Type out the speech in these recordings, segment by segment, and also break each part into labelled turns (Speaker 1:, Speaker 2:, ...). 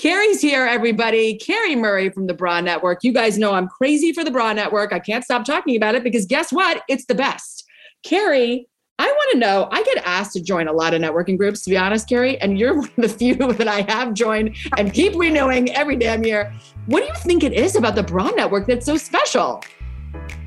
Speaker 1: Carrie's here, everybody. Carrie Murray from the Bra Network. You guys know I'm crazy for the Bra Network. I can't stop talking about it because guess what? It's the best. Carrie, I want to know. I get asked to join a lot of networking groups, to be honest, Carrie, and you're one of the few that I have joined and keep renewing every damn year. What do you think it is about the Bra Network that's so special?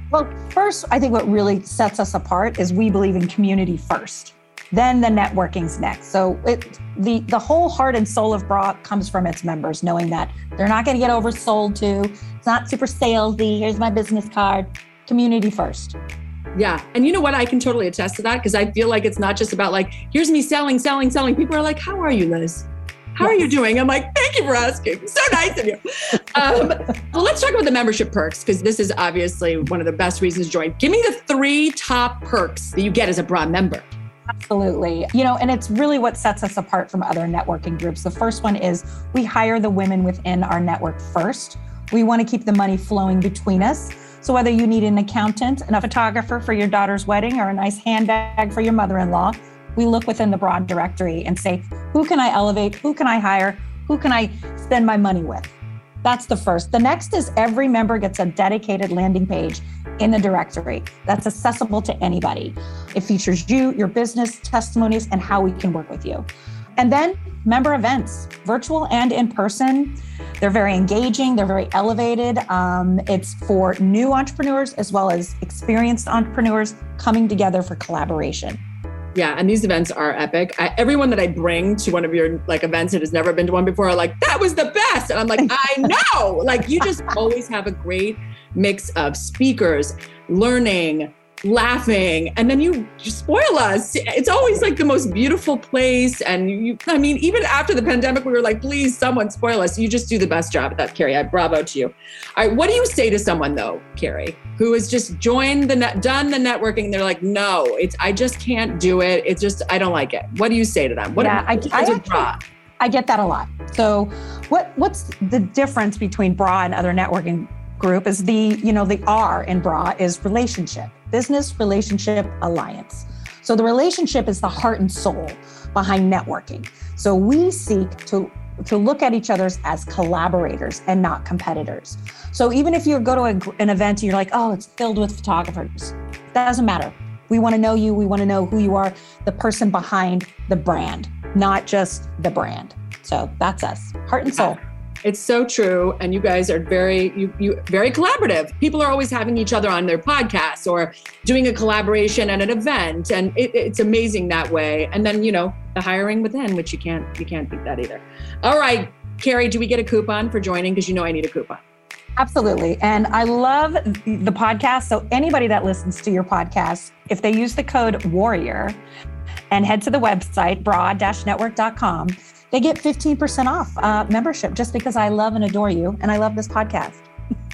Speaker 2: Well, first, I think what really sets us apart is we believe in community first. Then the networking's next. So it, the the whole heart and soul of Bra comes from its members, knowing that they're not going to get oversold to. It's not super salesy. Here's my business card. Community first.
Speaker 1: Yeah. And you know what? I can totally attest to that because I feel like it's not just about like, here's me selling, selling, selling. People are like, how are you, Liz? How yes. are you doing? I'm like, thank you for asking. So nice of you. Um, well, let's talk about the membership perks because this is obviously one of the best reasons to join. Give me the three top perks that you get as a Bra member.
Speaker 2: Absolutely. You know, and it's really what sets us apart from other networking groups. The first one is we hire the women within our network first. We want to keep the money flowing between us. So whether you need an accountant and a photographer for your daughter's wedding or a nice handbag for your mother-in-law, we look within the broad directory and say, who can I elevate? Who can I hire? Who can I spend my money with? That's the first. The next is every member gets a dedicated landing page in the directory that's accessible to anybody. It features you, your business, testimonies, and how we can work with you. And then member events, virtual and in person. They're very engaging, they're very elevated. Um, it's for new entrepreneurs as well as experienced entrepreneurs coming together for collaboration.
Speaker 1: Yeah, and these events are epic. I, everyone that I bring to one of your like events that has never been to one before are like, "That was the best," and I'm like, "I know!" like you just always have a great mix of speakers, learning, laughing and then you, you spoil us. It's always like the most beautiful place and you i mean even after the pandemic we were like please someone spoil us. You just do the best job at that carrie. I bravo to you. All right what do you say to someone though carrie who has just joined the net done the networking and they're like no it's i just can't do it. It's just i don't like it. What do you say to them? What
Speaker 2: yeah, I, I, actually, I get that a lot. So what what's the difference between bra and other networking group is the you know the r in bra is relationship business relationship alliance. So the relationship is the heart and soul behind networking. So we seek to to look at each other's as collaborators and not competitors. So even if you go to a, an event and you're like, oh, it's filled with photographers, that doesn't matter. We want to know you. We want to know who you are, the person behind the brand, not just the brand. So that's us, heart and soul.
Speaker 1: It's so true. And you guys are very, you, you very collaborative. People are always having each other on their podcasts or doing a collaboration at an event. And it, it's amazing that way. And then, you know, the hiring within, which you can't, you can't beat that either. All right, Carrie, do we get a coupon for joining? Because you know I need a coupon.
Speaker 2: Absolutely. And I love the podcast. So anybody that listens to your podcast, if they use the code warrior and head to the website, bra-network.com, they get 15% off uh, membership just because I love and adore you and I love this podcast.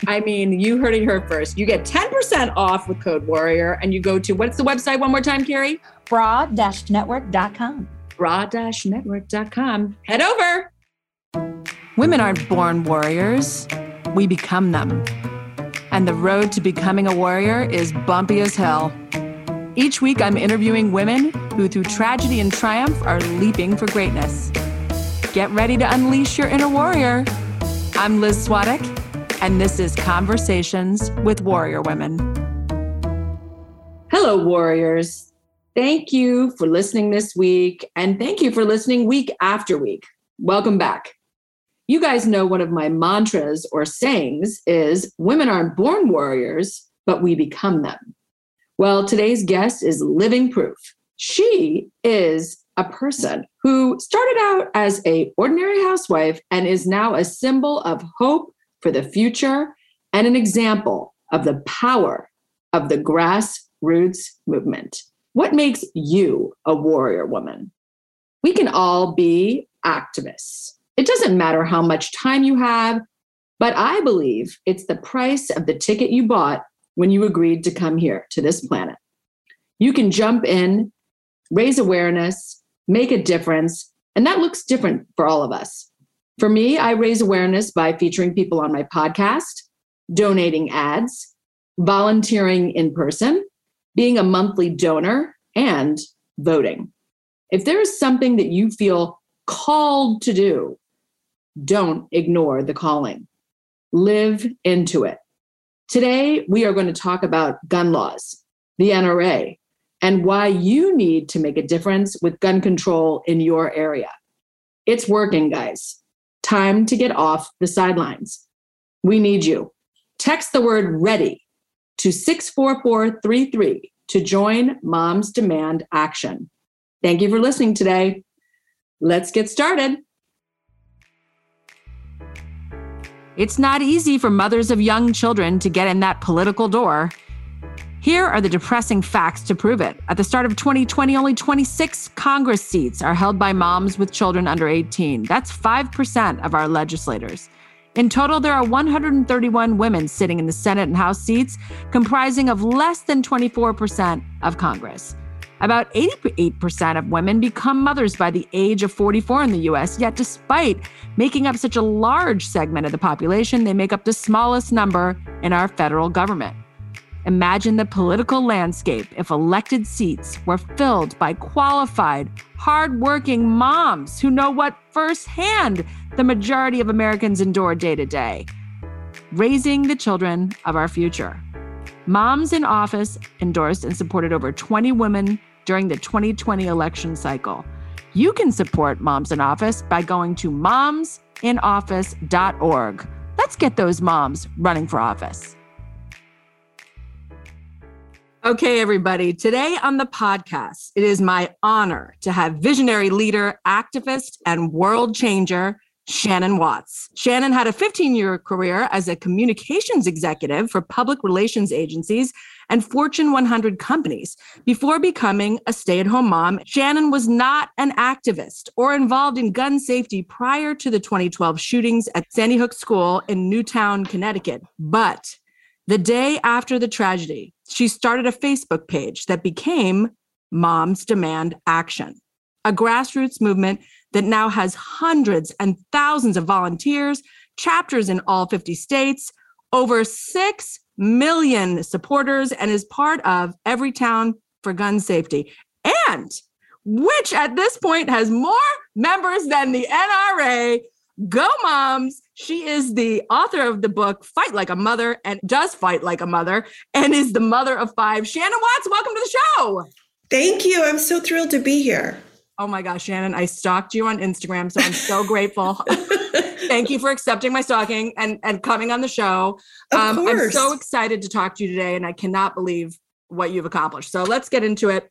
Speaker 1: I mean, you heard it here first. You get 10% off with code warrior and you go to what's the website one more time, Carrie?
Speaker 2: bra-network.com.
Speaker 1: bra-network.com. Head over. Women aren't born warriors, we become them. And the road to becoming a warrior is bumpy as hell. Each week, I'm interviewing women who, through tragedy and triumph, are leaping for greatness. Get ready to unleash your inner warrior. I'm Liz Swadek, and this is Conversations with Warrior Women. Hello, warriors. Thank you for listening this week, and thank you for listening week after week. Welcome back. You guys know one of my mantras or sayings is women aren't born warriors, but we become them. Well, today's guest is living proof. She is a person who started out as a ordinary housewife and is now a symbol of hope for the future and an example of the power of the grassroots movement. What makes you a warrior woman? We can all be activists. It doesn't matter how much time you have, but I believe it's the price of the ticket you bought when you agreed to come here to this planet. You can jump in, raise awareness, make a difference. And that looks different for all of us. For me, I raise awareness by featuring people on my podcast, donating ads, volunteering in person, being a monthly donor, and voting. If there is something that you feel called to do, Don't ignore the calling. Live into it. Today, we are going to talk about gun laws, the NRA, and why you need to make a difference with gun control in your area. It's working, guys. Time to get off the sidelines. We need you. Text the word ready to 64433 to join Moms Demand Action. Thank you for listening today. Let's get started. It's not easy for mothers of young children to get in that political door. Here are the depressing facts to prove it. At the start of 2020, only 26 Congress seats are held by moms with children under 18. That's 5% of our legislators. In total, there are 131 women sitting in the Senate and House seats, comprising of less than 24% of Congress. About 88% of women become mothers by the age of 44 in the US, yet, despite making up such a large segment of the population, they make up the smallest number in our federal government. Imagine the political landscape if elected seats were filled by qualified, hardworking moms who know what firsthand the majority of Americans endure day to day raising the children of our future. Moms in Office endorsed and supported over 20 women during the 2020 election cycle. You can support Moms in Office by going to momsinoffice.org. Let's get those moms running for office. Okay, everybody. Today on the podcast, it is my honor to have visionary leader, activist, and world changer, Shannon Watts. Shannon had a 15 year career as a communications executive for public relations agencies and Fortune 100 companies. Before becoming a stay at home mom, Shannon was not an activist or involved in gun safety prior to the 2012 shootings at Sandy Hook School in Newtown, Connecticut. But the day after the tragedy, she started a Facebook page that became Moms Demand Action, a grassroots movement that now has hundreds and thousands of volunteers, chapters in all 50 states, over 6 million supporters, and is part of Everytown for Gun Safety. And which at this point has more members than the NRA, Go Moms. She is the author of the book Fight Like a Mother and does fight like a mother and is the mother of five. Shannon Watts, welcome to the show.
Speaker 3: Thank you. I'm so thrilled to be here.
Speaker 1: Oh my gosh, Shannon, I stalked you on Instagram, so I'm so grateful. Thank you for accepting my stalking and, and coming on the show.
Speaker 3: Um,
Speaker 1: I'm so excited to talk to you today, and I cannot believe what you've accomplished. So let's get into it.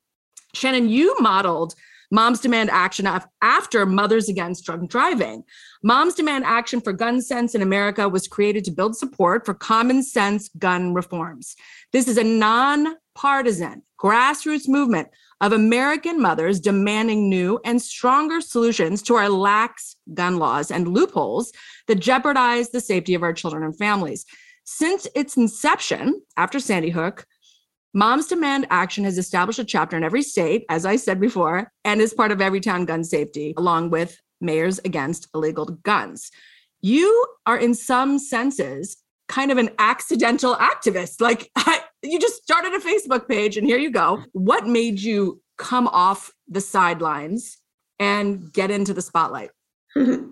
Speaker 1: Shannon, you modeled Moms Demand Action after Mothers Against Drunk Driving. Moms Demand Action for Gun Sense in America was created to build support for common sense gun reforms. This is a non-partisan grassroots movement of American mothers demanding new and stronger solutions to our lax gun laws and loopholes that jeopardize the safety of our children and families. Since its inception after Sandy Hook, Moms Demand Action has established a chapter in every state, as I said before, and is part of Everytown gun safety, along with Mayors Against Illegal Guns. You are, in some senses, kind of an accidental activist. Like I, you just started a Facebook page and here you go. What made you come off the sidelines and get into the spotlight?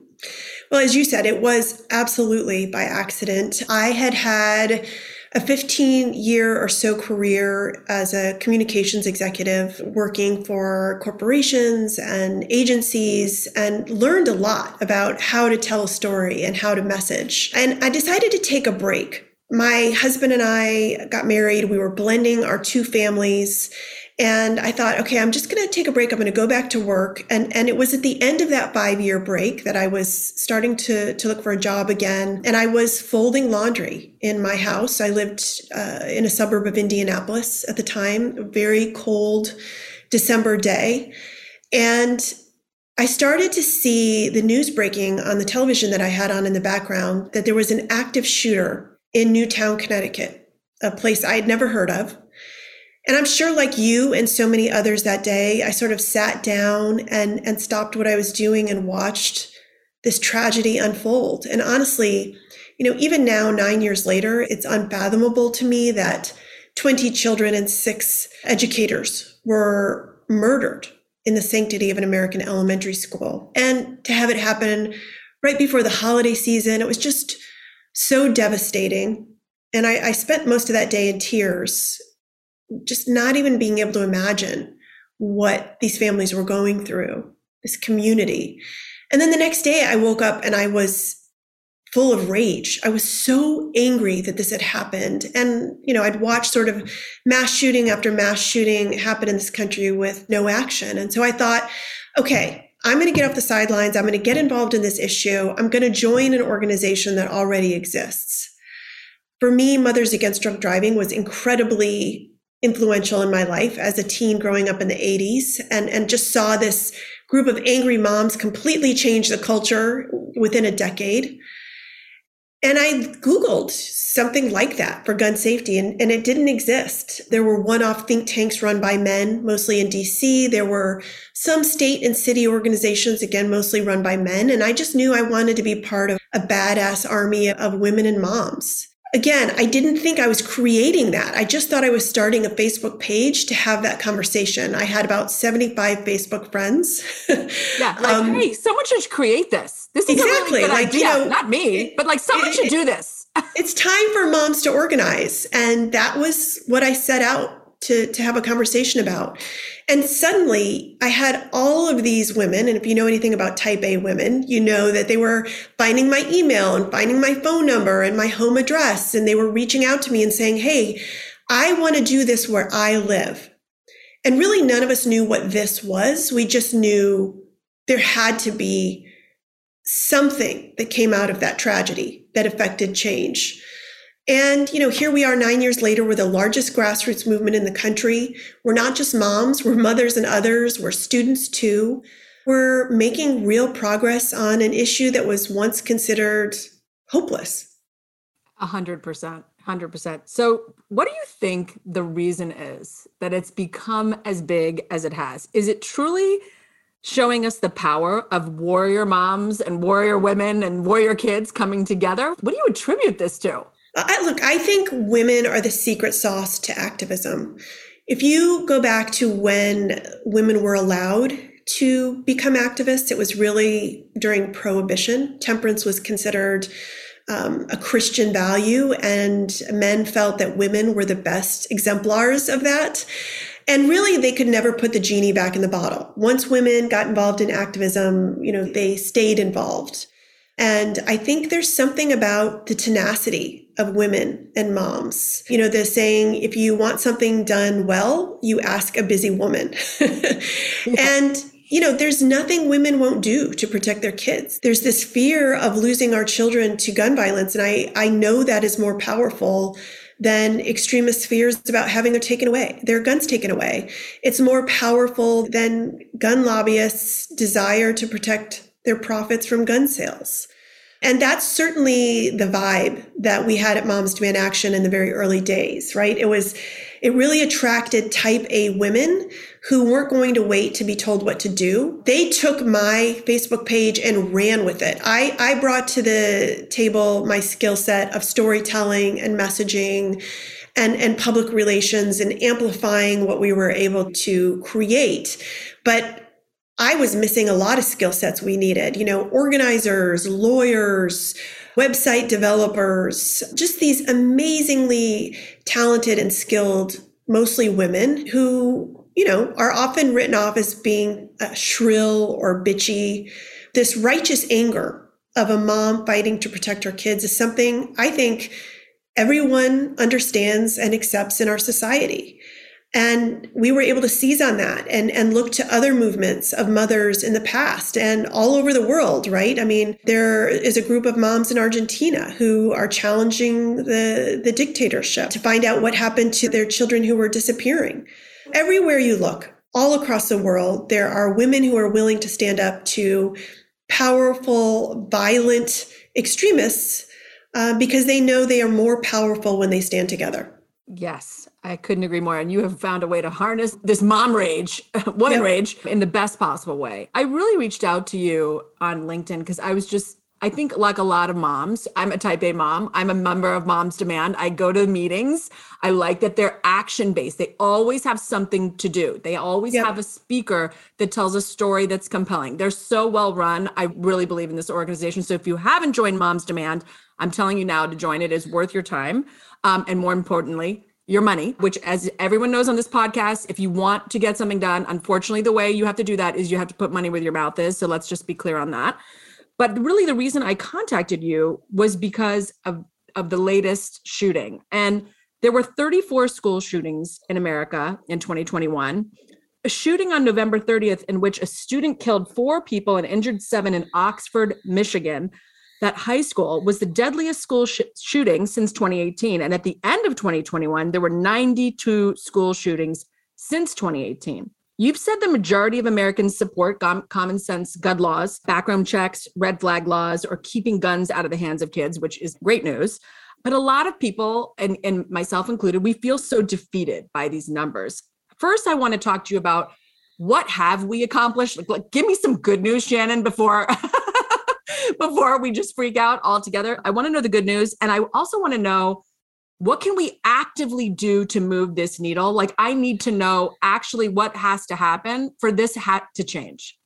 Speaker 3: Well, as you said, it was absolutely by accident. I had had a 15 year or so career as a communications executive working for corporations and agencies and learned a lot about how to tell a story and how to message. And I decided to take a break. My husband and I got married. We were blending our two families and I thought, okay, I'm just going to take a break. I'm going to go back to work. And, and it was at the end of that five year break that I was starting to, to look for a job again. And I was folding laundry in my house. I lived uh, in a suburb of Indianapolis at the time, very cold December day. And I started to see the news breaking on the television that I had on in the background that there was an active shooter in Newtown, Connecticut, a place I had never heard of. And I'm sure, like you and so many others that day, I sort of sat down and, and stopped what I was doing and watched this tragedy unfold. And honestly, you know, even now, nine years later, it's unfathomable to me that 20 children and six educators were murdered in the sanctity of an American elementary school. And to have it happen right before the holiday season. It was just so devastating. And I, I spent most of that day in tears, just not even being able to imagine what these families were going through, this community. And then the next day I woke up and I was full of rage. I was so angry that this had happened. And, you know, I'd watched sort of mass shooting after mass shooting happen in this country with no action. And so I thought, okay, I'm going to get off the sidelines. I'm going to get involved in this issue. I'm going to join an organization that already exists. For me, Mothers Against Drunk Driving was incredibly influential in my life as a teen growing up in the 80s and, and just saw this group of angry moms completely change the culture within a decade. And I Googled something like that for gun safety, and, and it didn't exist. There were one off think tanks run by men, mostly in DC. There were some state and city organizations, again, mostly run by men. And I just knew I wanted to be part of a badass army of women and moms again, I didn't think I was creating that. I just thought I was starting a Facebook page to have that conversation. I had about 75 Facebook friends.
Speaker 1: yeah, like, um, hey, someone should create this. This is exactly, a really good like, idea. You know, Not me, but like someone it, should do this.
Speaker 3: it's time for moms to organize. And that was what I set out to, to have a conversation about. And suddenly I had all of these women. And if you know anything about type A women, you know that they were finding my email and finding my phone number and my home address. And they were reaching out to me and saying, Hey, I want to do this where I live. And really, none of us knew what this was. We just knew there had to be something that came out of that tragedy that affected change. And, you know, here we are nine years later, we're the largest grassroots movement in the country. We're not just moms, we're mothers and others, we're students too. We're making real progress on an issue that was once considered hopeless.
Speaker 1: A hundred percent, hundred percent. So, what do you think the reason is that it's become as big as it has? Is it truly showing us the power of warrior moms and warrior women and warrior kids coming together? What do you attribute this to?
Speaker 3: I, look, I think women are the secret sauce to activism. If you go back to when women were allowed to become activists, it was really during prohibition. Temperance was considered um, a Christian value, and men felt that women were the best exemplars of that. And really, they could never put the genie back in the bottle. Once women got involved in activism, you know, they stayed involved. And I think there's something about the tenacity of women and moms. You know, the saying, if you want something done well, you ask a busy woman. and you know, there's nothing women won't do to protect their kids. There's this fear of losing our children to gun violence. And I, I know that is more powerful than extremist fears about having their taken away, their guns taken away. It's more powerful than gun lobbyists' desire to protect their profits from gun sales. And that's certainly the vibe that we had at Moms Demand Action in the very early days, right? It was, it really attracted type A women who weren't going to wait to be told what to do. They took my Facebook page and ran with it. I, I brought to the table my skill set of storytelling and messaging and, and public relations and amplifying what we were able to create. But I was missing a lot of skill sets we needed, you know, organizers, lawyers, website developers, just these amazingly talented and skilled, mostly women who, you know, are often written off as being uh, shrill or bitchy. This righteous anger of a mom fighting to protect her kids is something I think everyone understands and accepts in our society. And we were able to seize on that and, and look to other movements of mothers in the past and all over the world, right? I mean, there is a group of moms in Argentina who are challenging the, the dictatorship to find out what happened to their children who were disappearing. Everywhere you look, all across the world, there are women who are willing to stand up to powerful, violent extremists uh, because they know they are more powerful when they stand together.
Speaker 1: Yes, I couldn't agree more. And you have found a way to harness this mom rage, woman yep. rage in the best possible way. I really reached out to you on LinkedIn because I was just I think, like a lot of moms, I'm a type A mom. I'm a member of Moms Demand. I go to meetings. I like that they're action based. They always have something to do, they always yep. have a speaker that tells a story that's compelling. They're so well run. I really believe in this organization. So if you haven't joined Moms Demand, I'm telling you now to join it is worth your time. Um, and more importantly, your money, which, as everyone knows on this podcast, if you want to get something done, unfortunately, the way you have to do that is you have to put money where your mouth is. So let's just be clear on that. But really, the reason I contacted you was because of, of the latest shooting. And there were 34 school shootings in America in 2021. A shooting on November 30th, in which a student killed four people and injured seven in Oxford, Michigan. That high school was the deadliest school sh- shooting since 2018. And at the end of 2021, there were 92 school shootings since 2018. You've said the majority of Americans support common sense gun laws, background checks, red flag laws, or keeping guns out of the hands of kids, which is great news. But a lot of people, and, and myself included, we feel so defeated by these numbers. First, I want to talk to you about what have we accomplished? Like, like give me some good news, Shannon, before before we just freak out altogether. I want to know the good news, and I also want to know what can we actively do to move this needle? Like, I need to know actually what has to happen for this hat to change.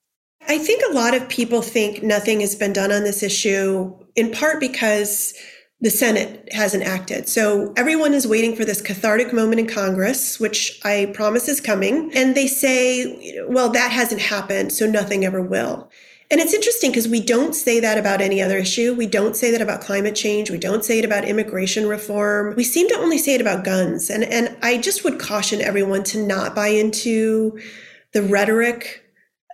Speaker 3: I think a lot of people think nothing has been done on this issue, in part because the Senate hasn't acted. So everyone is waiting for this cathartic moment in Congress, which I promise is coming. And they say, well, that hasn't happened, so nothing ever will. And it's interesting because we don't say that about any other issue. We don't say that about climate change. We don't say it about immigration reform. We seem to only say it about guns. And, and I just would caution everyone to not buy into the rhetoric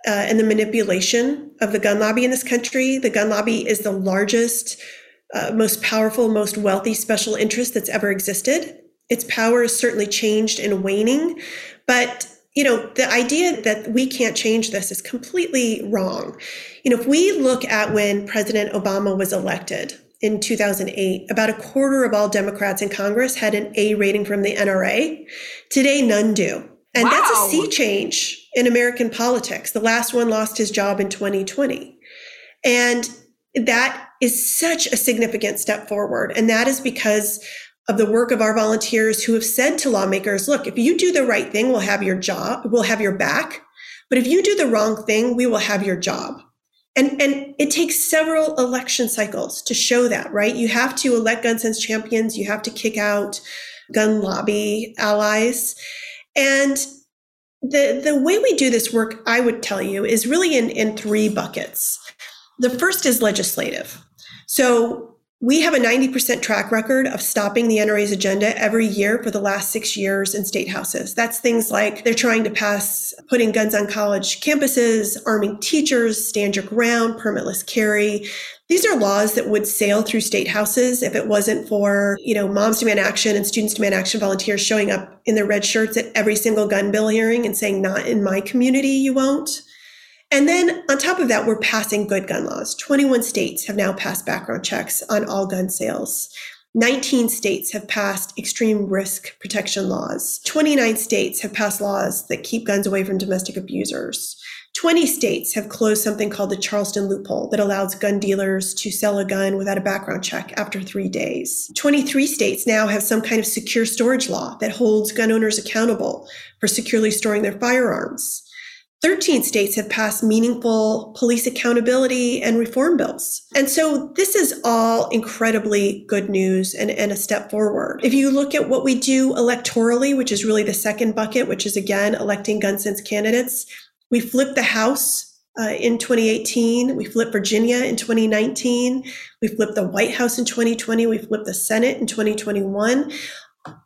Speaker 3: uh, and the manipulation of the gun lobby in this country. The gun lobby is the largest, uh, most powerful, most wealthy special interest that's ever existed. Its power is certainly changed and waning, but you know, the idea that we can't change this is completely wrong. You know, if we look at when President Obama was elected in 2008, about a quarter of all Democrats in Congress had an A rating from the NRA. Today, none do. And wow. that's a sea change in American politics. The last one lost his job in 2020. And that is such a significant step forward. And that is because of the work of our volunteers who have said to lawmakers, look, if you do the right thing, we'll have your job, we'll have your back. But if you do the wrong thing, we will have your job. And, and it takes several election cycles to show that, right? You have to elect gun sense champions. You have to kick out gun lobby allies. And the, the way we do this work, I would tell you, is really in, in three buckets. The first is legislative. So we have a 90% track record of stopping the NRA's agenda every year for the last six years in state houses. That's things like they're trying to pass putting guns on college campuses, arming teachers, stand your ground, permitless carry. These are laws that would sail through state houses if it wasn't for, you know, Moms Demand Action and Students Demand Action volunteers showing up in their red shirts at every single gun bill hearing and saying, not in my community, you won't. And then on top of that, we're passing good gun laws. 21 states have now passed background checks on all gun sales. 19 states have passed extreme risk protection laws. 29 states have passed laws that keep guns away from domestic abusers. 20 states have closed something called the Charleston loophole that allows gun dealers to sell a gun without a background check after three days. 23 states now have some kind of secure storage law that holds gun owners accountable for securely storing their firearms. 13 states have passed meaningful police accountability and reform bills. And so this is all incredibly good news and, and, a step forward. If you look at what we do electorally, which is really the second bucket, which is again electing gun sense candidates, we flipped the House uh, in 2018. We flipped Virginia in 2019. We flipped the White House in 2020. We flipped the Senate in 2021,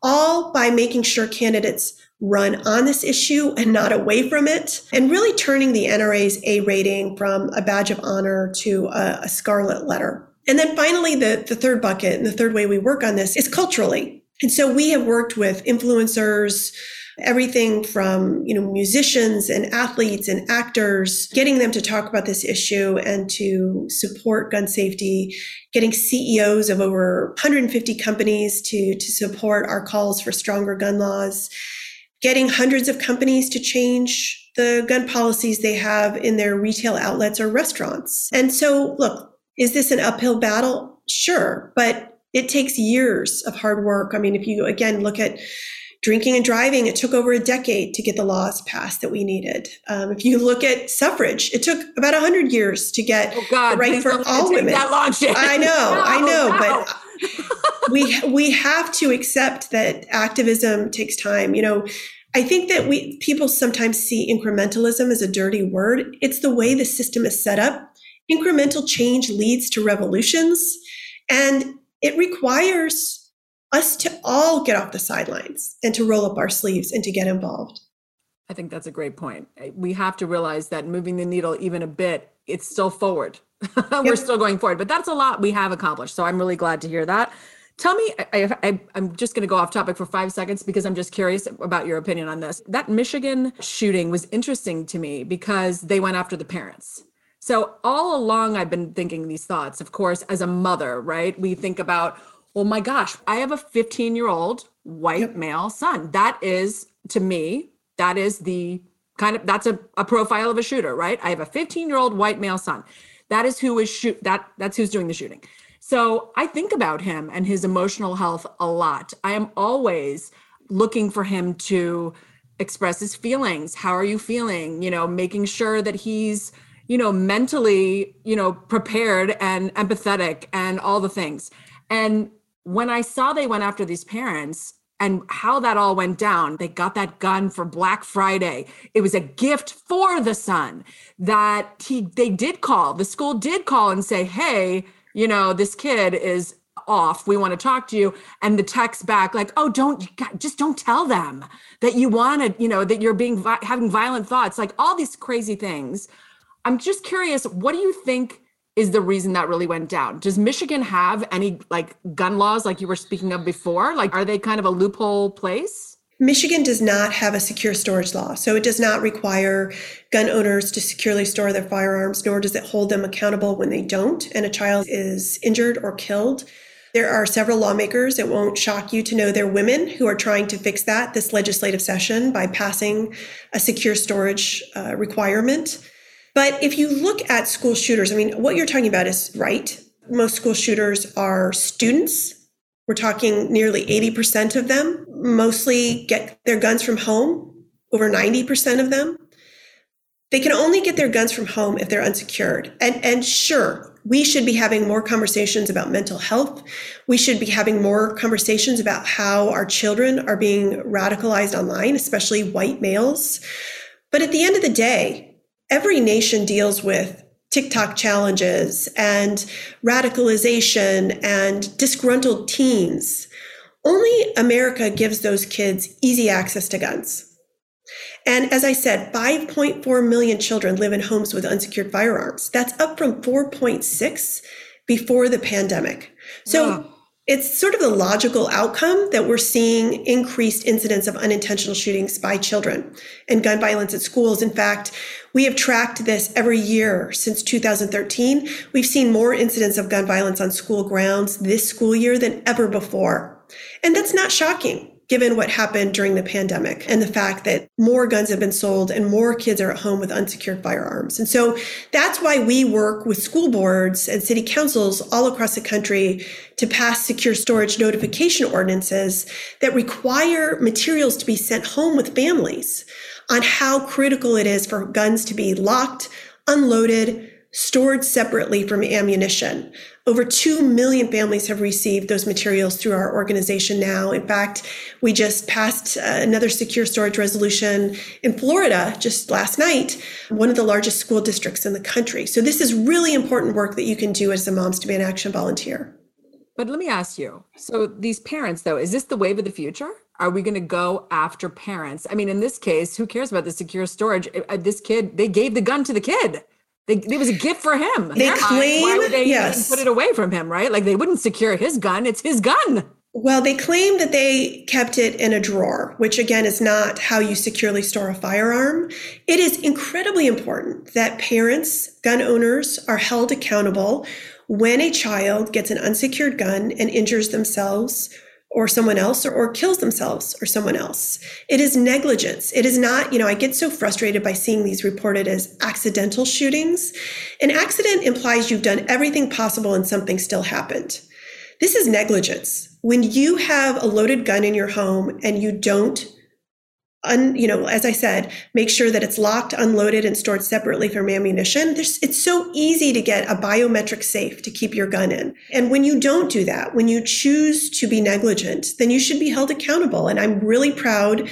Speaker 3: all by making sure candidates run on this issue and not away from it, and really turning the NRA's A rating from a badge of honor to a, a scarlet letter. And then finally, the, the third bucket and the third way we work on this is culturally. And so we have worked with influencers, everything from you know musicians and athletes and actors getting them to talk about this issue and to support gun safety getting CEOs of over 150 companies to to support our calls for stronger gun laws getting hundreds of companies to change the gun policies they have in their retail outlets or restaurants. And so, look, Is this an uphill battle? Sure, but it takes years of hard work. I mean, if you again look at drinking and driving, it took over a decade to get the laws passed that we needed. Um, if you look at suffrage, it took about 100 years to get
Speaker 1: oh God,
Speaker 3: the right for all women.
Speaker 1: That long,
Speaker 3: I know, no, I know, no. but we we have to accept that activism takes time. You know, I think that we people sometimes see incrementalism as a dirty word. It's the way the system is set up. Incremental change leads to revolutions, and it requires us to all get off the sidelines and to roll up our sleeves and to get involved.
Speaker 1: I think that's a great point. We have to realize that moving the needle even a bit, it's still forward. We're yep. still going forward, but that's a lot we have accomplished. So I'm really glad to hear that. Tell me, I, am just going to go off topic for five seconds because I'm just curious about your opinion on this. That Michigan shooting was interesting to me because they went after the parents. So all along, I've been thinking these thoughts. Of course, as a mother, right? We think about, oh my gosh, I have a 15 year old white yep. male son. That is, to me, that is the kind of that's a, a profile of a shooter, right? I have a 15 year old white male son. That is who is shoot that that's who's doing the shooting. So I think about him and his emotional health a lot. I am always looking for him to express his feelings. How are you feeling? You know, making sure that he's, you know, mentally, you know, prepared and empathetic and all the things. And when I saw they went after these parents and how that all went down, they got that gun for Black Friday. It was a gift for the son that he they did call. The school did call and say, "Hey, you know, this kid is off. We want to talk to you." And the text back like, "Oh, don't just don't tell them that you wanted, you know, that you're being having violent thoughts, like all these crazy things." I'm just curious, what do you think is the reason that really went down. Does Michigan have any like gun laws like you were speaking of before? Like are they kind of a loophole place?
Speaker 3: Michigan does not have a secure storage law, so it does not require gun owners to securely store their firearms, nor does it hold them accountable when they don't and a child is injured or killed. There are several lawmakers, it won't shock you to know they're women who are trying to fix that this legislative session by passing a secure storage uh, requirement. But if you look at school shooters, I mean, what you're talking about is right. Most school shooters are students. We're talking nearly 80% of them mostly get their guns from home, over 90% of them. They can only get their guns from home if they're unsecured. And, and sure, we should be having more conversations about mental health. We should be having more conversations about how our children are being radicalized online, especially white males. But at the end of the day, every nation deals with TikTok challenges and radicalization and disgruntled teens. Only America gives those kids easy access to guns. And as I said, 5.4 million children live in homes with unsecured firearms. That's up from 4.6 before the pandemic. So wow it's sort of the logical outcome that we're seeing increased incidents of unintentional shootings by children and gun violence at schools. In fact, we have tracked this every year since 2013. We've seen more incidents of gun violence on school grounds this school year than ever before. And that's not shocking given what happened during the pandemic and the fact that more guns have been sold and more kids are at home with unsecured firearms. And so that's why we work with school boards and city councils all across the country to pass secure storage notification ordinances that require materials to be sent home with families on how critical it is for guns to be locked, unloaded, stored separately from ammunition. Over 2 million families have received those materials through our organization now. In fact, we just passed uh, another secure storage resolution in Florida just last night, one of the largest school districts in the country. So this is really important work that you can do as a Moms Demand Action volunteer.
Speaker 1: But let me ask you so these parents, though, is this the wave of the future? Are we going to go after parents? I mean, in this case, who cares about the secure storage? Uh, this kid, they gave the gun to the kid. They, it was a gift for him.
Speaker 3: They claim,
Speaker 1: Why would they
Speaker 3: yes.
Speaker 1: put it away from him, right? Like they wouldn't secure his gun. It's his gun.
Speaker 3: Well, they claim that they kept it in a drawer, which again is not how you securely store a firearm. It is incredibly important that parents, gun owners are held accountable when a child gets an unsecured gun and injures themselves or someone else or, or, kills themselves or someone else. It is negligence. It is not, you know, I get so frustrated by seeing these reported as accidental shootings. An accident implies you've done everything possible and something still happened. This is negligence. When you have a loaded gun in your home and you don't Un, you know, as I said, make sure that it's locked, unloaded, and stored separately from ammunition. There's, it's so easy to get a biometric safe to keep your gun in. And when you don't do that, when you choose to be negligent, then you should be held accountable. And I'm really proud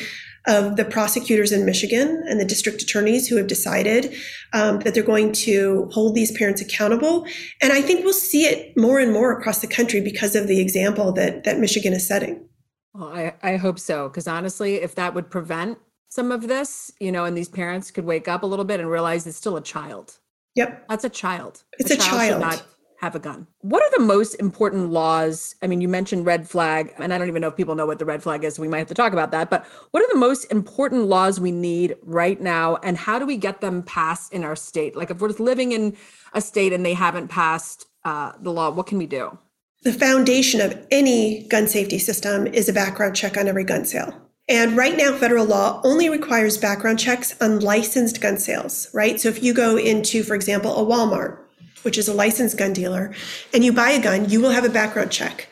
Speaker 3: of the prosecutors in Michigan and the district attorneys who have decided um, that they're going to hold these parents accountable. And I think we'll see it more and more across the country because of the example that that Michigan is setting.
Speaker 1: Well, I, I hope so. Because honestly, if that would prevent some of this, you know, and these parents could wake up a little bit and realize it's still a child.
Speaker 3: Yep.
Speaker 1: That's a child.
Speaker 3: It's a, a child. child. Should
Speaker 1: not have a gun. What are the most important laws? I mean, you mentioned red flag, and I don't even know if people know what the red flag is. we might have to talk about that. But what are the most important laws we need right now, and how do we get them passed in our state? Like, if we're living in a state and they haven't passed uh, the law, what can we do?
Speaker 3: The foundation of any gun safety system is a background check on every gun sale. And right now, federal law only requires background checks on licensed gun sales, right? So if you go into, for example, a Walmart, which is a licensed gun dealer, and you buy a gun, you will have a background check.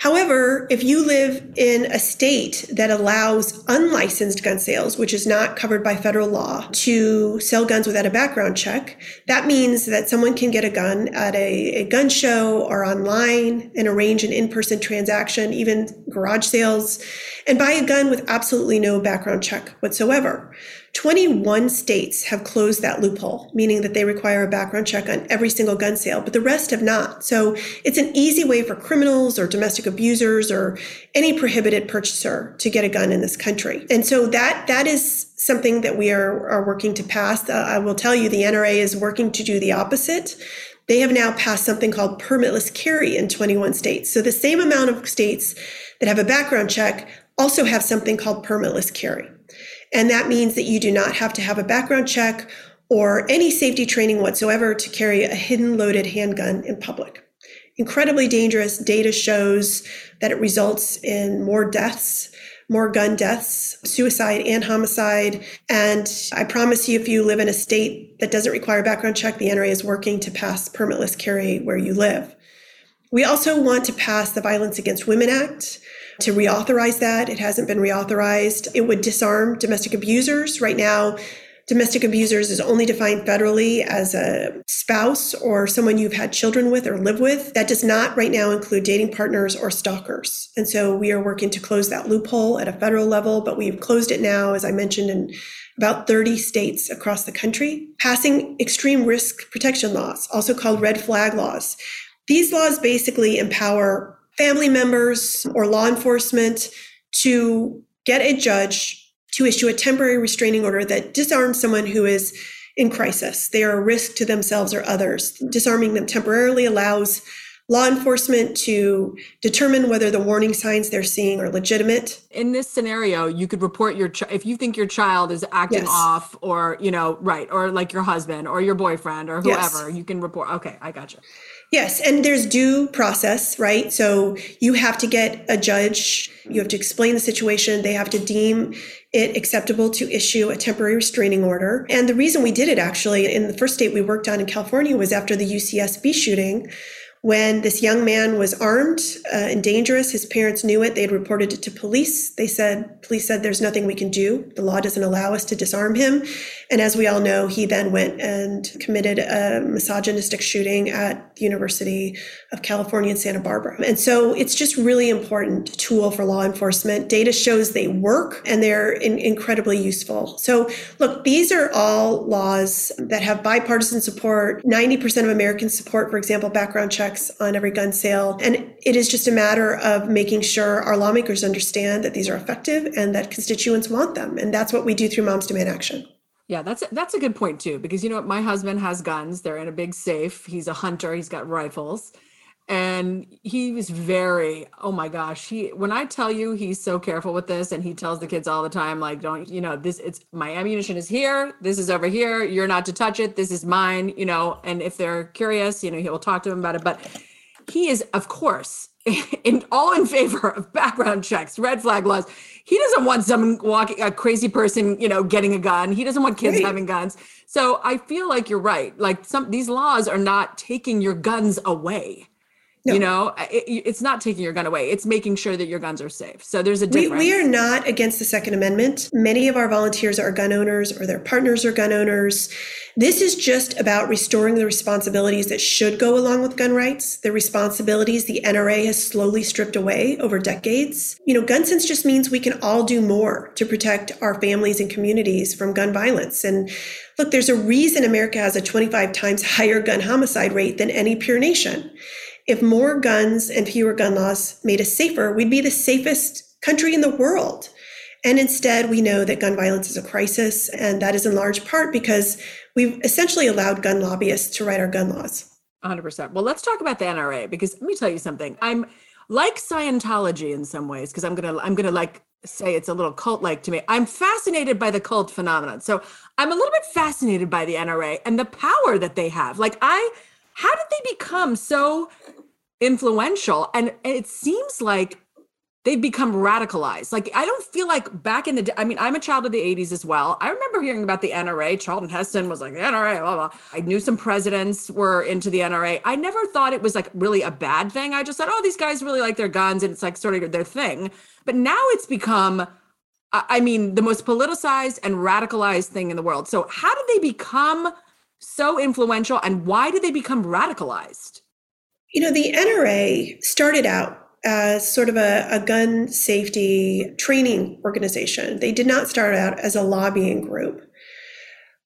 Speaker 3: However, if you live in a state that allows unlicensed gun sales, which is not covered by federal law, to sell guns without a background check, that means that someone can get a gun at a, a gun show or online and arrange an in person transaction, even garage sales, and buy a gun with absolutely no background check whatsoever. 21 states have closed that loophole, meaning that they require a background check on every single gun sale, but the rest have not. So it's an easy way for criminals or domestic abusers or any prohibited purchaser to get a gun in this country. And so that that is something that we are, are working to pass. Uh, I will tell you the NRA is working to do the opposite. They have now passed something called permitless carry in 21 states. So the same amount of states that have a background check also have something called permitless carry. And that means that you do not have to have a background check or any safety training whatsoever to carry a hidden loaded handgun in public. Incredibly dangerous. Data shows that it results in more deaths, more gun deaths, suicide and homicide. And I promise you, if you live in a state that doesn't require a background check, the NRA is working to pass permitless carry where you live. We also want to pass the Violence Against Women Act to reauthorize that. It hasn't been reauthorized. It would disarm domestic abusers. Right now, domestic abusers is only defined federally as a spouse or someone you've had children with or live with. That does not right now include dating partners or stalkers. And so we are working to close that loophole at a federal level, but we've closed it now, as I mentioned, in about 30 states across the country, passing extreme risk protection laws, also called red flag laws. These laws basically empower family members or law enforcement to get a judge to issue a temporary restraining order that disarms someone who is in crisis. They are a risk to themselves or others. Disarming them temporarily allows law enforcement to determine whether the warning signs they're seeing are legitimate.
Speaker 1: In this scenario, you could report your ch- if you think your child is acting yes. off or, you know, right, or like your husband or your boyfriend or whoever, yes. you can report. Okay, I got you.
Speaker 3: Yes, and there's due process, right? So you have to get a judge, you have to explain the situation, they have to deem it acceptable to issue a temporary restraining order. And the reason we did it actually in the first state we worked on in California was after the UCSB shooting when this young man was armed uh, and dangerous. His parents knew it. They had reported it to police. They said, police said, there's nothing we can do. The law doesn't allow us to disarm him. And as we all know, he then went and committed a misogynistic shooting at the University of California in Santa Barbara. And so it's just really important tool for law enforcement. Data shows they work and they're in- incredibly useful. So look, these are all laws that have bipartisan support, 90% of Americans support, for example, background checks on every gun sale. And it is just a matter of making sure our lawmakers understand that these are effective and that constituents want them. And that's what we do through Moms Demand Action.
Speaker 1: Yeah, that's a, that's a good point too because you know what my husband has guns. They're in a big safe. He's a hunter. He's got rifles. And he was very, oh my gosh, he when I tell you he's so careful with this and he tells the kids all the time like don't, you know, this it's my ammunition is here, this is over here, you're not to touch it, this is mine, you know, and if they're curious, you know, he will talk to them about it, but he is of course in all in favor of background checks, red flag laws. He doesn't want some walking a crazy person, you know, getting a gun. He doesn't want kids right. having guns. So I feel like you're right. Like some these laws are not taking your guns away. No. You know, it, it's not taking your gun away. It's making sure that your guns are safe. So there's a difference.
Speaker 3: We, we are not against the Second Amendment. Many of our volunteers are gun owners or their partners are gun owners. This is just about restoring the responsibilities that should go along with gun rights, the responsibilities the NRA has slowly stripped away over decades. You know, gun sense just means we can all do more to protect our families and communities from gun violence. And look, there's a reason America has a 25 times higher gun homicide rate than any peer nation. If more guns and fewer gun laws made us safer, we'd be the safest country in the world. And instead, we know that gun violence is a crisis, and that is in large part because we've essentially allowed gun lobbyists to write our gun laws.
Speaker 1: 100%. Well, let's talk about the NRA because let me tell you something. I'm like Scientology in some ways because I'm going to I'm going to like say it's a little cult like to me. I'm fascinated by the cult phenomenon. So, I'm a little bit fascinated by the NRA and the power that they have. Like I how did they become so influential. And it seems like they've become radicalized. Like I don't feel like back in the day, I mean, I'm a child of the 80s as well. I remember hearing about the NRA. Charlton Heston was like, the NRA, blah, blah. I knew some presidents were into the NRA. I never thought it was like really a bad thing. I just thought, oh, these guys really like their guns and it's like sort of their thing. But now it's become I mean, the most politicized and radicalized thing in the world. So, how did they become so influential and why did they become radicalized?
Speaker 3: You know, the NRA started out as sort of a, a, gun safety training organization. They did not start out as a lobbying group.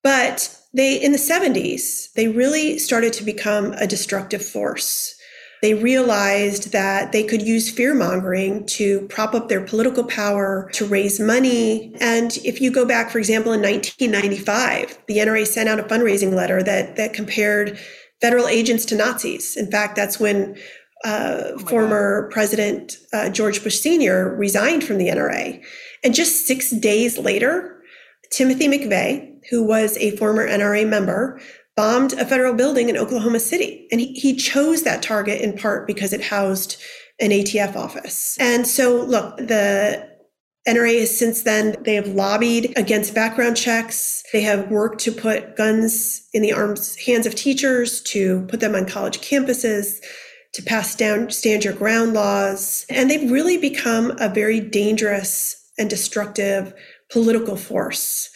Speaker 3: But they, in the 70s, they really started to become a destructive force. They realized that they could use fear mongering to prop up their political power, to raise money. And if you go back, for example, in 1995, the NRA sent out a fundraising letter that, that compared federal agents to Nazis. In fact, that's when uh, oh former God. President uh, George Bush Sr. resigned from the NRA. And just six days later, Timothy McVeigh, who was a former NRA member, bombed a federal building in Oklahoma City. And he, he chose that target in part because it housed an ATF office. And so, look, the NRA has since then, they have lobbied against background checks. They have worked to put guns in the arms, hands of teachers, to put them on college campuses, to pass down stand your ground laws. And they've really become a very dangerous and destructive political force.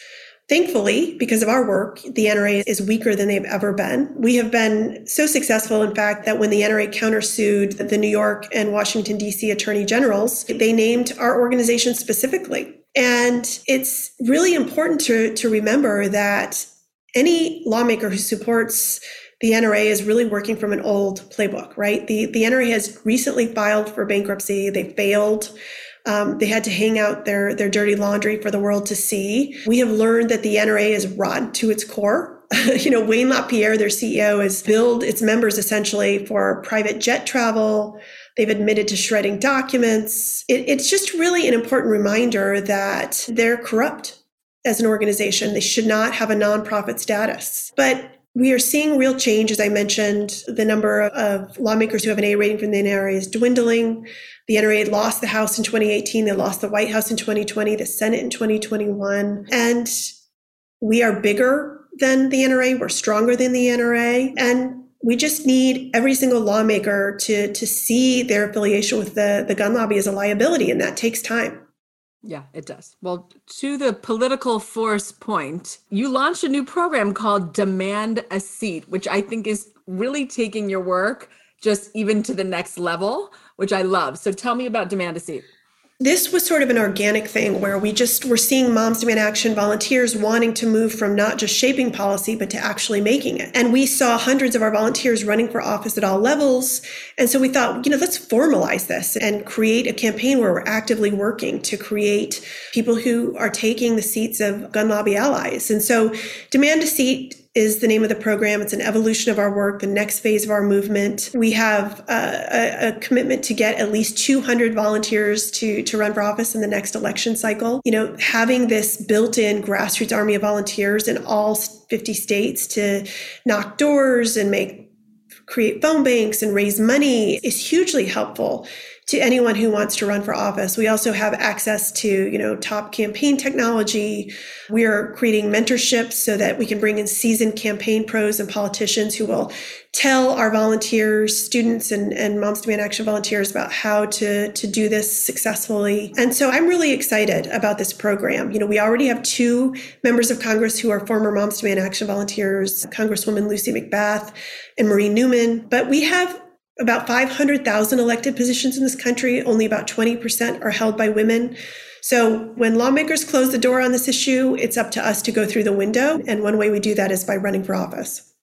Speaker 3: Thankfully, because of our work, the NRA is weaker than they've ever been. We have been so successful, in fact, that when the NRA countersued the New York and Washington, D.C. attorney generals, they named our organization specifically. And it's really important to, to remember that any lawmaker who supports the NRA is really working from an old playbook, right? The, the NRA has recently filed for bankruptcy. They failed. Um, they had to hang out their their dirty laundry for the world to see. We have learned that the NRA is rotten to its core. you know, Wayne LaPierre, their CEO, has billed its members essentially for private jet travel. They've admitted to shredding documents. It, it's just really an important reminder that they're corrupt as an organization. They should not have a nonprofit status. But we are seeing real change. As I mentioned, the number of lawmakers who have an A rating from the NRA is dwindling. The NRA lost the House in 2018. They lost the White House in 2020, the Senate in 2021. And we are bigger than the NRA. We're stronger than the NRA. And we just need every single lawmaker to, to see their affiliation with the, the gun lobby as a liability. And that takes time.
Speaker 1: Yeah, it does. Well, to the political force point, you launched a new program called Demand a Seat, which I think is really taking your work just even to the next level, which I love. So tell me about Demand a Seat
Speaker 3: this was sort of an organic thing where we just were seeing Moms Demand Action volunteers wanting to move from not just shaping policy, but to actually making it. And we saw hundreds of our volunteers running for office at all levels. And so we thought, you know, let's formalize this and create a campaign where we're actively working to create people who are taking the seats of gun lobby allies. And so Demand a Seat is the name of the program. It's an evolution of our work, the next phase of our movement. We have uh, a, a, commitment to get at least 200 volunteers to, to run for office in the next election cycle. You know, having this built in grassroots army of volunteers in all 50 states to knock doors and make create phone banks and raise money is hugely helpful to anyone who wants to run for office. We also have access to, you know, top campaign technology. We are creating mentorships so that we can bring in seasoned campaign pros and politicians who will tell our volunteers, students and, and Moms Demand Action volunteers about how to, to do this successfully. And so I'm really excited about this program. You know, we already have two members of Congress who are former Moms Demand Action volunteers, Congresswoman Lucy McBath and Marie Newman, but we have about 500,000 elected positions in this country, only about 20% are held by women. So when lawmakers close the door on this issue, it's up to us to go through the window. And one way we do that is by running for office.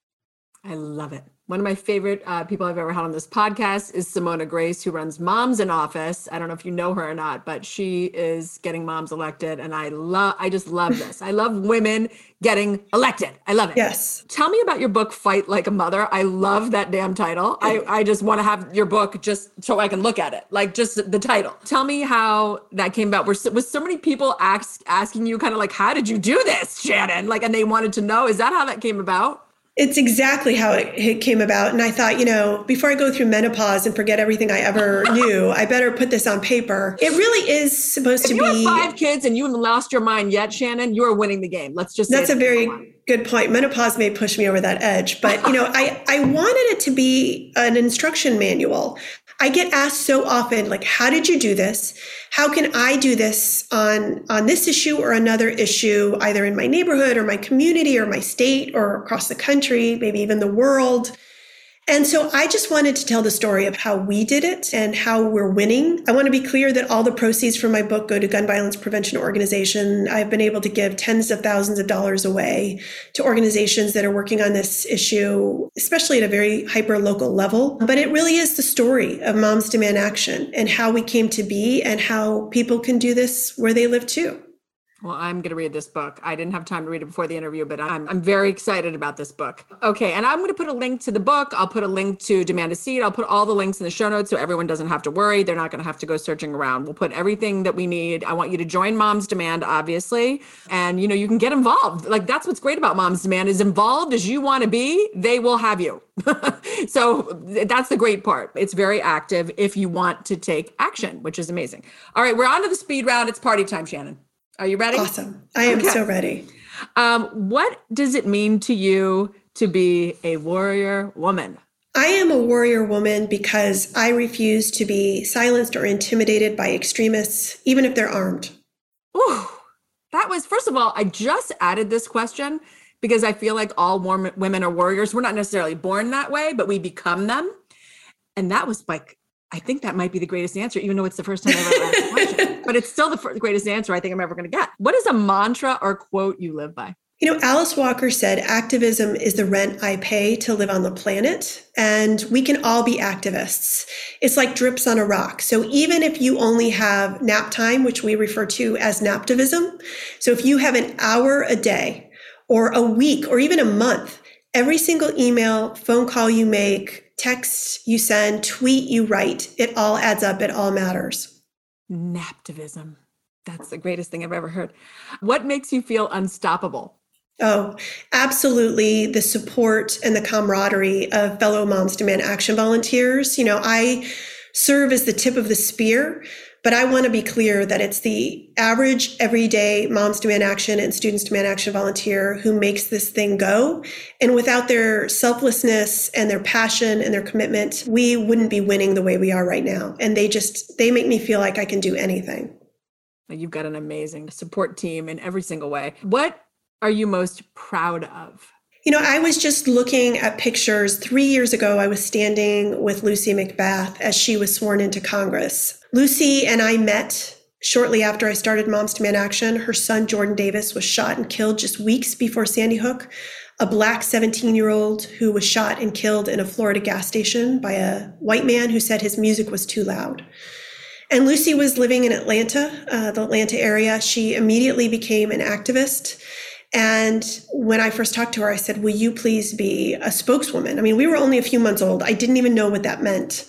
Speaker 1: I love it. One of my favorite uh, people I've ever had on this podcast is Simona Grace, who runs Moms in Office. I don't know if you know her or not, but she is getting moms elected, and I love. I just love this. I love women getting elected. I love it.
Speaker 3: Yes.
Speaker 1: Tell me about your book, Fight Like a Mother. I love that damn title. I I just want to have your book just so I can look at it, like just the title. Tell me how that came about. Was was so many people ask, asking you, kind of like, how did you do this, Shannon? Like, and they wanted to know. Is that how that came about?
Speaker 3: It's exactly how it, it, came about. And I thought, you know, before I go through menopause and forget everything I ever knew, I better put this on paper. It really is supposed
Speaker 1: if
Speaker 3: to be.
Speaker 1: You have five kids and you haven't lost your mind yet, Shannon, you are winning the game. Let's just
Speaker 3: That's a very good point. Menopause may push me over that edge, but you know, I, I wanted it to be an instruction manual. I get asked so often, like, how did you do this? How can I do this on, on this issue or another issue, either in my neighborhood or my community or my state or across the country, maybe even the world? And so I just wanted to tell the story of how we did it and how we're winning. I want to be clear that all the proceeds from my book go to gun violence prevention organization. I've been able to give tens of thousands of dollars away to organizations that are working on this issue, especially at a very hyper local level. But it really is the story of Moms Demand Action and how we came to be and how people can do this where they live too.
Speaker 1: Well, I'm going to read this book. I didn't have time to read it before the interview, but I'm, I'm very excited about this book. Okay. And I'm going to put a link to the book. I'll put a link to Demand a Seat. I'll put all the links in the show notes so everyone doesn't have to worry. They're not going to have to go searching around. We'll put everything that we need. I want you to join Moms Demand, obviously. And, you know, you can get involved. Like, that's what's great about Moms Demand is involved as you want to be, they will have you. so that's the great part. It's very active if you want to take action, which is amazing. All right. We're on to the speed round. It's party time, Shannon. Are you ready?
Speaker 3: Awesome. I am okay. so ready.
Speaker 1: Um, what does it mean to you to be a warrior woman?
Speaker 3: I am a warrior woman because I refuse to be silenced or intimidated by extremists, even if they're armed.
Speaker 1: Ooh, that was, first of all, I just added this question because I feel like all women are warriors. We're not necessarily born that way, but we become them. And that was like I think that might be the greatest answer, even though it's the first time I've ever asked a question. But it's still the first, greatest answer I think I'm ever going to get. What is a mantra or quote you live by?
Speaker 3: You know, Alice Walker said, activism is the rent I pay to live on the planet. And we can all be activists. It's like drips on a rock. So even if you only have nap time, which we refer to as naptivism, so if you have an hour a day or a week or even a month, every single email, phone call you make, text you send, tweet you write, it all adds up, it all matters.
Speaker 1: Naptivism. That's the greatest thing I've ever heard. What makes you feel unstoppable?
Speaker 3: Oh, absolutely. The support and the camaraderie of fellow Moms Demand Action volunteers. You know, I serve as the tip of the spear but I want to be clear that it's the average everyday moms demand action and students demand action volunteer who makes this thing go. And without their selflessness and their passion and their commitment, we wouldn't be winning the way we are right now. And they just, they make me feel like I can do anything.
Speaker 1: You've got an amazing support team in every single way. What are you most proud of?
Speaker 3: You know, I was just looking at pictures. Three years ago, I was standing with Lucy McBath as she was sworn into Congress. Lucy and I met shortly after I started Moms Demand Action. Her son, Jordan Davis, was shot and killed just weeks before Sandy Hook. A black 17 year old who was shot and killed in a Florida gas station by a white man who said his music was too loud. And Lucy was living in Atlanta, uh, the Atlanta area. She immediately became an activist and when I first talked to her, I said, Will you please be a spokeswoman? I mean, we were only a few months old. I didn't even know what that meant.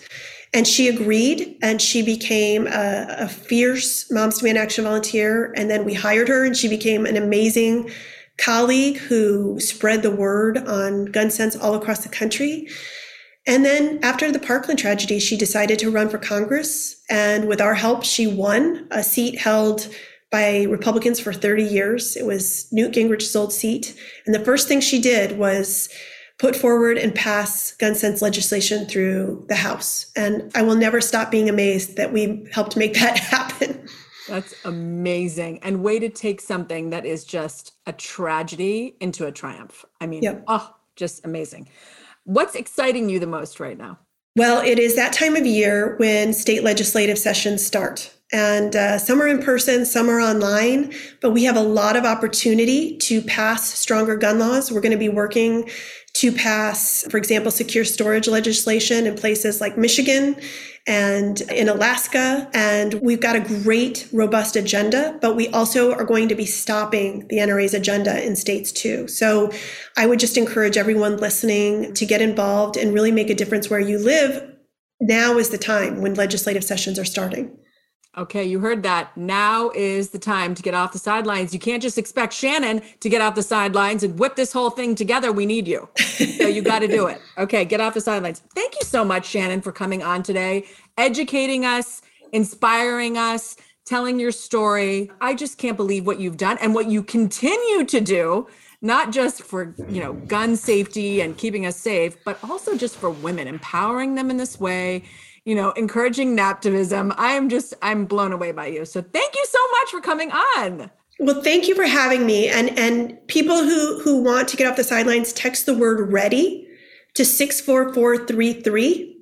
Speaker 3: And she agreed and she became a, a fierce Moms Demand Action volunteer. And then we hired her and she became an amazing colleague who spread the word on gun sense all across the country. And then after the Parkland tragedy, she decided to run for Congress. And with our help, she won a seat held by Republicans for 30 years. It was Newt Gingrich's old seat. And the first thing she did was put forward and pass gun sense legislation through the House. And I will never stop being amazed that we helped make that happen.
Speaker 1: That's amazing. And way to take something that is just a tragedy into a triumph. I mean, yep. oh, just amazing. What's exciting you the most right now?
Speaker 3: Well, it is that time of year when state legislative sessions start. And uh, some are in person, some are online, but we have a lot of opportunity to pass stronger gun laws. We're going to be working to pass, for example, secure storage legislation in places like Michigan and in Alaska. And we've got a great, robust agenda, but we also are going to be stopping the NRA's agenda in states too. So I would just encourage everyone listening to get involved and really make a difference where you live. Now is the time when legislative sessions are starting.
Speaker 1: Okay, you heard that. Now is the time to get off the sidelines. You can't just expect Shannon to get off the sidelines and whip this whole thing together. We need you. So you got to do it. Okay, get off the sidelines. Thank you so much, Shannon, for coming on today, educating us, inspiring us, telling your story. I just can't believe what you've done and what you continue to do not just for you know gun safety and keeping us safe but also just for women empowering them in this way you know, encouraging naptivism. I'm just, I'm blown away by you. So thank you so much for coming on.
Speaker 3: Well, thank you for having me. And and people who who want to get off the sidelines, text the word ready to 64433.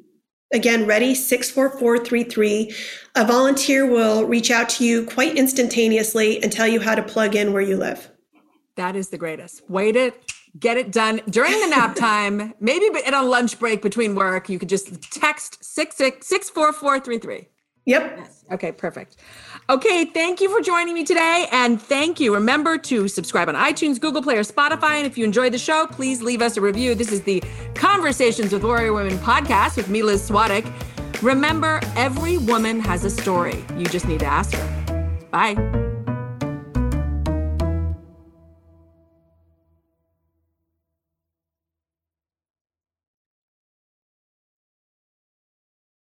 Speaker 3: Again, ready 64433. A volunteer will reach out to you quite instantaneously and tell you how to plug in where you live.
Speaker 1: That is the greatest. Wait it get it done during the nap time, maybe in a lunch break between work. You could just text 64433.
Speaker 3: Yep.
Speaker 1: Yes. Okay, perfect. Okay, thank you for joining me today. And thank you. Remember to subscribe on iTunes, Google Play, or Spotify. And if you enjoyed the show, please leave us a review. This is the Conversations with Warrior Women podcast with me, Liz Svatek. Remember, every woman has a story. You just need to ask her. Bye.